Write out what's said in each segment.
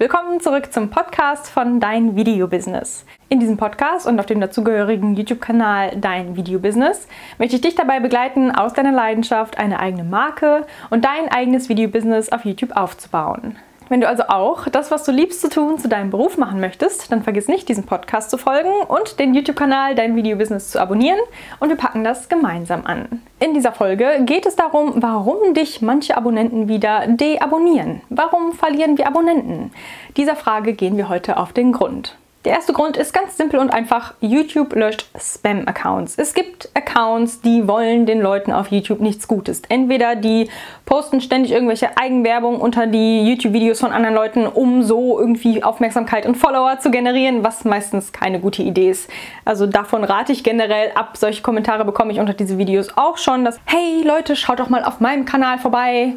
Willkommen zurück zum Podcast von Dein Video Business. In diesem Podcast und auf dem dazugehörigen YouTube-Kanal Dein Video Business möchte ich dich dabei begleiten, aus deiner Leidenschaft eine eigene Marke und dein eigenes Video Business auf YouTube aufzubauen. Wenn du also auch das, was du liebst zu tun, zu deinem Beruf machen möchtest, dann vergiss nicht, diesem Podcast zu folgen und den YouTube-Kanal Dein Video-Business zu abonnieren und wir packen das gemeinsam an. In dieser Folge geht es darum, warum dich manche Abonnenten wieder deabonnieren. Warum verlieren wir Abonnenten? Dieser Frage gehen wir heute auf den Grund. Der erste Grund ist ganz simpel und einfach, YouTube löscht Spam-Accounts. Es gibt Accounts, die wollen den Leuten auf YouTube nichts Gutes. Entweder die posten ständig irgendwelche Eigenwerbung unter die YouTube-Videos von anderen Leuten, um so irgendwie Aufmerksamkeit und Follower zu generieren, was meistens keine gute Idee ist. Also davon rate ich generell ab. Solche Kommentare bekomme ich unter diese Videos auch schon, dass, hey Leute, schaut doch mal auf meinem Kanal vorbei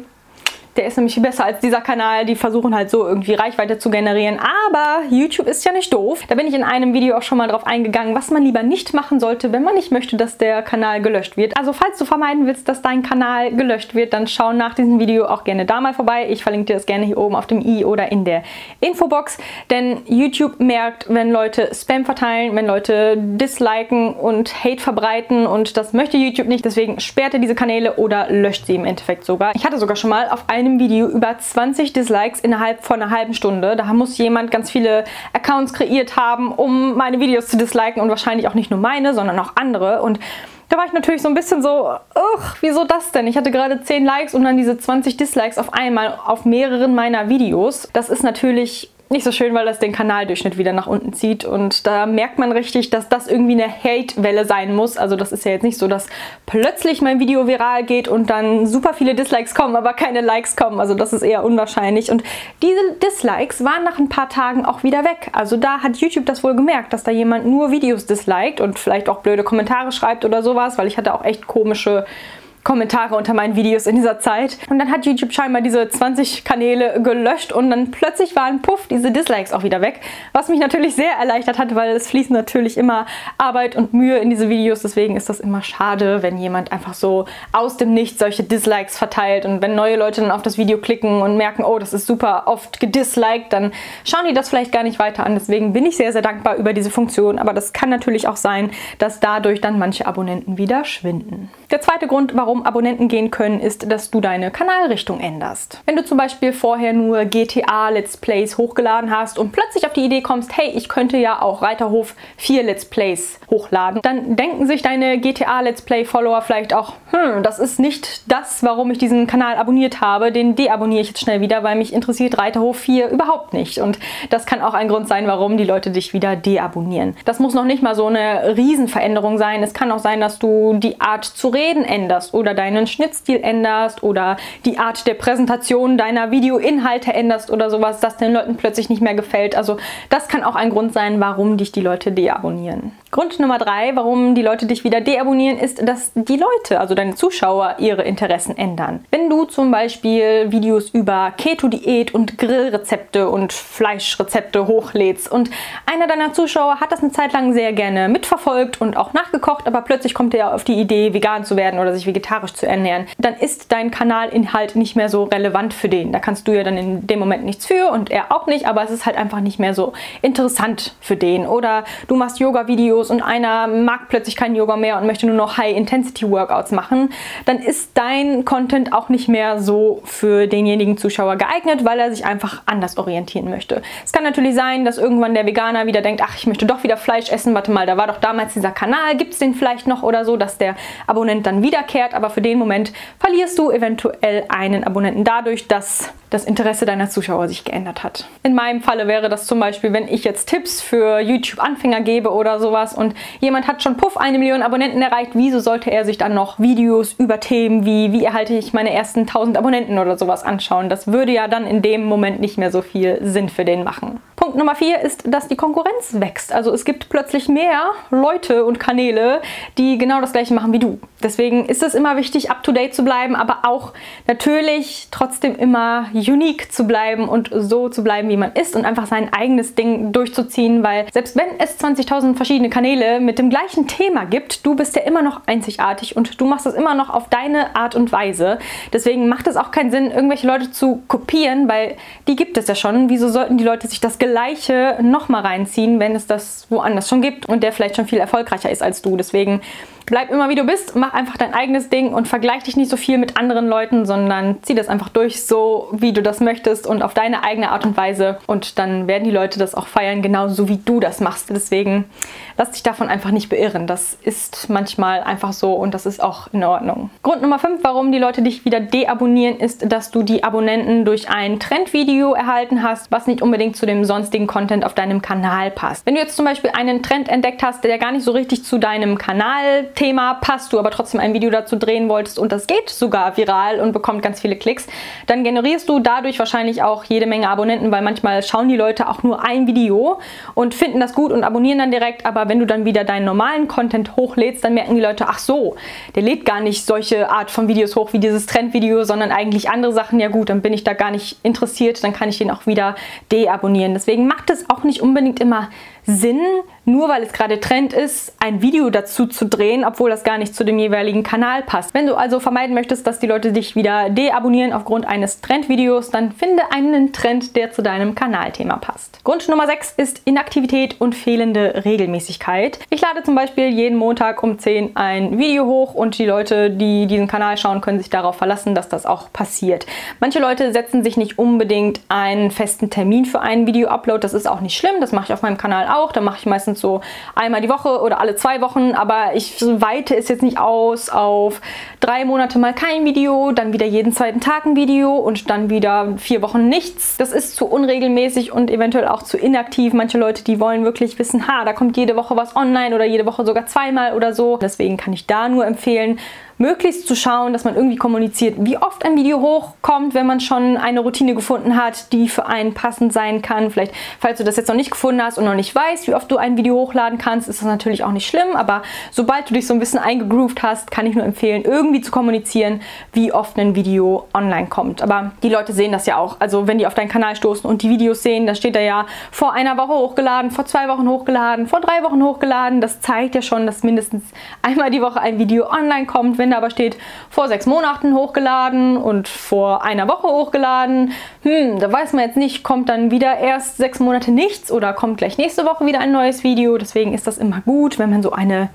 der ist nämlich besser als dieser Kanal. Die versuchen halt so irgendwie Reichweite zu generieren. Aber YouTube ist ja nicht doof. Da bin ich in einem Video auch schon mal drauf eingegangen, was man lieber nicht machen sollte, wenn man nicht möchte, dass der Kanal gelöscht wird. Also falls du vermeiden willst, dass dein Kanal gelöscht wird, dann schau nach diesem Video auch gerne da mal vorbei. Ich verlinke dir das gerne hier oben auf dem i oder in der Infobox. Denn YouTube merkt, wenn Leute Spam verteilen, wenn Leute disliken und Hate verbreiten und das möchte YouTube nicht. Deswegen sperrt er diese Kanäle oder löscht sie im Endeffekt sogar. Ich hatte sogar schon mal auf einem einem Video über 20 Dislikes innerhalb von einer halben Stunde. Da muss jemand ganz viele Accounts kreiert haben, um meine Videos zu disliken und wahrscheinlich auch nicht nur meine, sondern auch andere. Und da war ich natürlich so ein bisschen so, ugh, wieso das denn? Ich hatte gerade 10 Likes und dann diese 20 Dislikes auf einmal auf mehreren meiner Videos. Das ist natürlich nicht so schön, weil das den Kanaldurchschnitt wieder nach unten zieht. Und da merkt man richtig, dass das irgendwie eine Hate-Welle sein muss. Also das ist ja jetzt nicht so, dass plötzlich mein Video viral geht und dann super viele Dislikes kommen, aber keine Likes kommen. Also das ist eher unwahrscheinlich. Und diese Dislikes waren nach ein paar Tagen auch wieder weg. Also da hat YouTube das wohl gemerkt, dass da jemand nur Videos disliked und vielleicht auch blöde Kommentare schreibt oder sowas, weil ich hatte auch echt komische Kommentare unter meinen Videos in dieser Zeit. Und dann hat YouTube scheinbar diese 20 Kanäle gelöscht und dann plötzlich waren puff diese Dislikes auch wieder weg, was mich natürlich sehr erleichtert hat, weil es fließt natürlich immer Arbeit und Mühe in diese Videos. Deswegen ist das immer schade, wenn jemand einfach so aus dem Nichts solche Dislikes verteilt und wenn neue Leute dann auf das Video klicken und merken, oh, das ist super oft gedisliked, dann schauen die das vielleicht gar nicht weiter an. Deswegen bin ich sehr, sehr dankbar über diese Funktion. Aber das kann natürlich auch sein, dass dadurch dann manche Abonnenten wieder schwinden. Der zweite Grund, warum warum Abonnenten gehen können, ist, dass du deine Kanalrichtung änderst. Wenn du zum Beispiel vorher nur GTA Let's Plays hochgeladen hast und plötzlich auf die Idee kommst, hey, ich könnte ja auch Reiterhof 4 Let's Plays hochladen, dann denken sich deine GTA Let's Play Follower vielleicht auch, hm, das ist nicht das, warum ich diesen Kanal abonniert habe, den deabonniere ich jetzt schnell wieder, weil mich interessiert Reiterhof 4 überhaupt nicht. Und das kann auch ein Grund sein, warum die Leute dich wieder deabonnieren. Das muss noch nicht mal so eine Riesenveränderung sein. Es kann auch sein, dass du die Art zu reden änderst oder deinen Schnittstil änderst oder die Art der Präsentation deiner Videoinhalte änderst oder sowas, das den Leuten plötzlich nicht mehr gefällt. Also das kann auch ein Grund sein, warum dich die Leute deabonnieren. Grund Nummer drei, warum die Leute dich wieder deabonnieren, ist, dass die Leute, also deine Zuschauer, ihre Interessen ändern. Wenn du zum Beispiel Videos über Keto-Diät und Grillrezepte und Fleischrezepte hochlädst und einer deiner Zuschauer hat das eine Zeit lang sehr gerne mitverfolgt und auch nachgekocht, aber plötzlich kommt er auf die Idee, vegan zu werden oder sich vegetarisch zu ernähren, dann ist dein Kanalinhalt nicht mehr so relevant für den. Da kannst du ja dann in dem Moment nichts für und er auch nicht, aber es ist halt einfach nicht mehr so interessant für den. Oder du machst Yoga-Videos Videos und einer mag plötzlich kein Yoga mehr und möchte nur noch High-Intensity-Workouts machen, dann ist dein Content auch nicht mehr so für denjenigen Zuschauer geeignet, weil er sich einfach anders orientieren möchte. Es kann natürlich sein, dass irgendwann der Veganer wieder denkt, ach, ich möchte doch wieder Fleisch essen, warte mal, da war doch damals dieser Kanal, gibt es den vielleicht noch oder so, dass der Abonnent dann wiederkehrt, aber für den Moment verlierst du eventuell einen Abonnenten dadurch, dass das Interesse deiner Zuschauer sich geändert hat. In meinem Falle wäre das zum Beispiel, wenn ich jetzt Tipps für YouTube-Anfänger gebe oder sowas und jemand hat schon puff eine Million Abonnenten erreicht, wieso sollte er sich dann noch Videos über Themen wie wie erhalte ich meine ersten 1000 Abonnenten oder sowas anschauen? Das würde ja dann in dem Moment nicht mehr so viel Sinn für den machen. Punkt Nummer vier ist, dass die Konkurrenz wächst. Also es gibt plötzlich mehr Leute und Kanäle, die genau das gleiche machen wie du. Deswegen ist es immer wichtig, up to date zu bleiben, aber auch natürlich trotzdem immer unique zu bleiben und so zu bleiben, wie man ist und einfach sein eigenes Ding durchzuziehen, weil selbst wenn es 20.000 verschiedene Kanäle mit dem gleichen Thema gibt, du bist ja immer noch einzigartig und du machst das immer noch auf deine Art und Weise. Deswegen macht es auch keinen Sinn, irgendwelche Leute zu kopieren, weil die gibt es ja schon. Wieso sollten die Leute sich das Gleiche nochmal reinziehen, wenn es das woanders schon gibt und der vielleicht schon viel erfolgreicher ist als du? Deswegen bleib immer wie du bist, mach einfach dein eigenes Ding und vergleich dich nicht so viel mit anderen Leuten, sondern zieh das einfach durch, so wie du das möchtest und auf deine eigene Art und Weise. Und dann werden die Leute das auch feiern, genauso wie du das machst. Deswegen lass dich davon einfach nicht beirren. Das ist manchmal einfach so und das ist auch in Ordnung. Grund Nummer 5, warum die Leute dich wieder deabonnieren, ist, dass du die Abonnenten durch ein Trendvideo erhalten hast, was nicht unbedingt zu dem sonstigen Content auf deinem Kanal passt. Wenn du jetzt zum Beispiel einen Trend entdeckt hast, der gar nicht so richtig zu deinem Kanal Thema passt, du aber trotzdem ein Video dazu drehen wolltest und das geht sogar viral und bekommt ganz viele Klicks, dann generierst du dadurch wahrscheinlich auch jede Menge Abonnenten, weil manchmal schauen die Leute auch nur ein Video und finden das gut und abonnieren dann direkt, aber wenn du dann wieder deinen normalen Content hochlädst, dann merken die Leute, ach so, der lädt gar nicht solche Art von Videos hoch wie dieses Trendvideo, sondern eigentlich andere Sachen. Ja gut, dann bin ich da gar nicht interessiert, dann kann ich den auch wieder deabonnieren. Deswegen macht es auch nicht unbedingt immer Sinn, nur weil es gerade Trend ist, ein Video dazu zu drehen, obwohl das gar nicht zu dem jeweiligen Kanal passt. Wenn du also vermeiden möchtest, dass die Leute dich wieder deabonnieren aufgrund eines Trendvideos, dann finde einen Trend, der zu deinem Kanalthema passt. Grund Nummer 6 ist Inaktivität und fehlende Regelmäßigkeit. Ich lade zum Beispiel jeden Montag um 10 ein Video hoch und die Leute, die diesen Kanal schauen, können sich darauf verlassen, dass das auch passiert. Manche Leute setzen sich nicht unbedingt einen festen Termin für einen Video-Upload. Das ist auch nicht schlimm, das mache ich auf meinem Kanal auch. Da mache ich meistens so einmal die Woche oder alle zwei Wochen, aber ich weite es jetzt nicht aus auf drei Monate mal kein Video, dann wieder jeden zweiten Tag ein Video und dann wieder vier Wochen nichts. Das ist zu unregelmäßig und eventuell auch zu inaktiv. Manche Leute, die wollen wirklich wissen, ha, da kommt jede Woche was online oder jede Woche sogar zweimal oder so. Deswegen kann ich da nur empfehlen, möglichst zu schauen, dass man irgendwie kommuniziert, wie oft ein Video hochkommt, wenn man schon eine Routine gefunden hat, die für einen passend sein kann. Vielleicht, falls du das jetzt noch nicht gefunden hast und noch nicht weißt, wie oft du ein Video hochladen kannst, ist das natürlich auch nicht schlimm, aber sobald du dich so ein bisschen eingegroovt hast, kann ich nur empfehlen, irgendwie zu kommunizieren, wie oft ein Video online kommt. Aber die Leute sehen das ja auch. Also wenn die auf deinen Kanal stoßen und die Videos sehen, da steht da ja vor einer Woche hochgeladen, vor zwei Wochen hochgeladen, vor drei Wochen hochgeladen. Das zeigt ja schon, dass mindestens einmal die Woche ein Video online kommt. Wenn da aber steht, vor sechs Monaten hochgeladen und vor einer Woche hochgeladen, hm, da weiß man jetzt nicht, kommt dann wieder erst sechs Monate nichts oder kommt gleich nächste Woche wieder ein neues Video. Deswegen ist das immer gut, wenn man so eine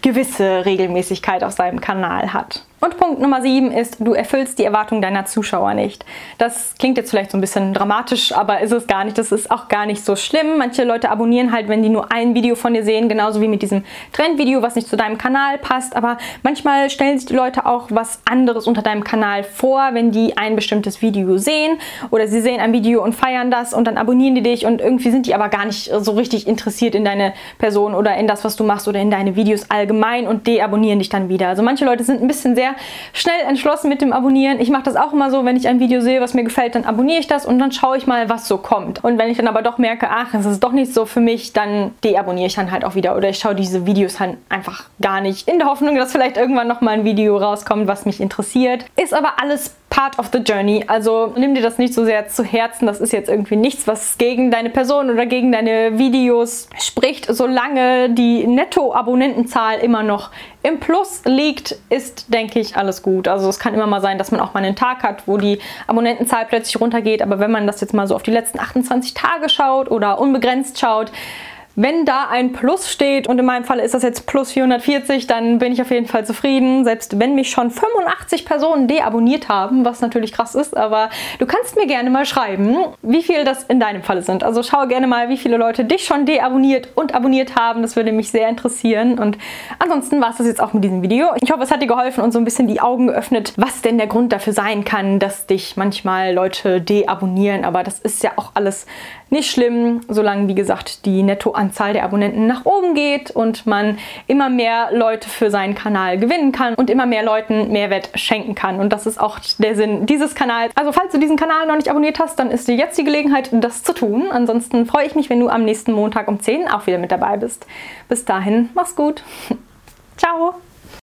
gewisse Regelmäßigkeit auf seinem Kanal hat. Und Punkt Nummer 7 ist, du erfüllst die Erwartung deiner Zuschauer nicht. Das klingt jetzt vielleicht so ein bisschen dramatisch, aber ist es gar nicht. Das ist auch gar nicht so schlimm. Manche Leute abonnieren halt, wenn die nur ein Video von dir sehen, genauso wie mit diesem Trendvideo, was nicht zu deinem Kanal passt. Aber manchmal stellen sich die Leute auch was anderes unter deinem Kanal vor, wenn die ein bestimmtes Video sehen oder sie sehen ein Video und feiern das und dann abonnieren die dich und irgendwie sind die aber gar nicht so richtig interessiert in deine Person oder in das, was du machst oder in deine Videos allgemein und deabonnieren dich dann wieder. Also manche Leute sind ein bisschen sehr schnell entschlossen mit dem Abonnieren. Ich mache das auch immer so, wenn ich ein Video sehe, was mir gefällt, dann abonniere ich das und dann schaue ich mal, was so kommt. Und wenn ich dann aber doch merke, ach, es ist doch nicht so für mich, dann deabonniere ich dann halt auch wieder oder ich schaue diese Videos halt einfach gar nicht in der Hoffnung, dass vielleicht irgendwann noch mal ein Video rauskommt, was mich interessiert. Ist aber alles part of the journey. Also nimm dir das nicht so sehr zu Herzen. Das ist jetzt irgendwie nichts, was gegen deine Person oder gegen deine Videos spricht. Solange die Netto-Abonnentenzahl immer noch im Plus liegt, ist, denke ich, alles gut. Also es kann immer mal sein, dass man auch mal einen Tag hat, wo die Abonnentenzahl plötzlich runtergeht. Aber wenn man das jetzt mal so auf die letzten 28 Tage schaut oder unbegrenzt schaut, wenn da ein Plus steht und in meinem Fall ist das jetzt plus 440, dann bin ich auf jeden Fall zufrieden. Selbst wenn mich schon 85 Personen deabonniert haben, was natürlich krass ist, aber du kannst mir gerne mal schreiben, wie viele das in deinem Falle sind. Also schau gerne mal, wie viele Leute dich schon deabonniert und abonniert haben. Das würde mich sehr interessieren. Und ansonsten war es das jetzt auch mit diesem Video. Ich hoffe, es hat dir geholfen und so ein bisschen die Augen geöffnet, was denn der Grund dafür sein kann, dass dich manchmal Leute deabonnieren. Aber das ist ja auch alles nicht schlimm, solange, wie gesagt, die Nettoanzahl der Abonnenten nach oben geht und man immer mehr Leute für seinen Kanal gewinnen kann und immer mehr Leuten Mehrwert schenken kann. Und das ist auch der Sinn dieses Kanals. Also falls du diesen Kanal noch nicht abonniert hast, dann ist dir jetzt die Gelegenheit, das zu tun. Ansonsten freue ich mich, wenn du am nächsten Montag um 10 auch wieder mit dabei bist. Bis dahin, mach's gut. Ciao.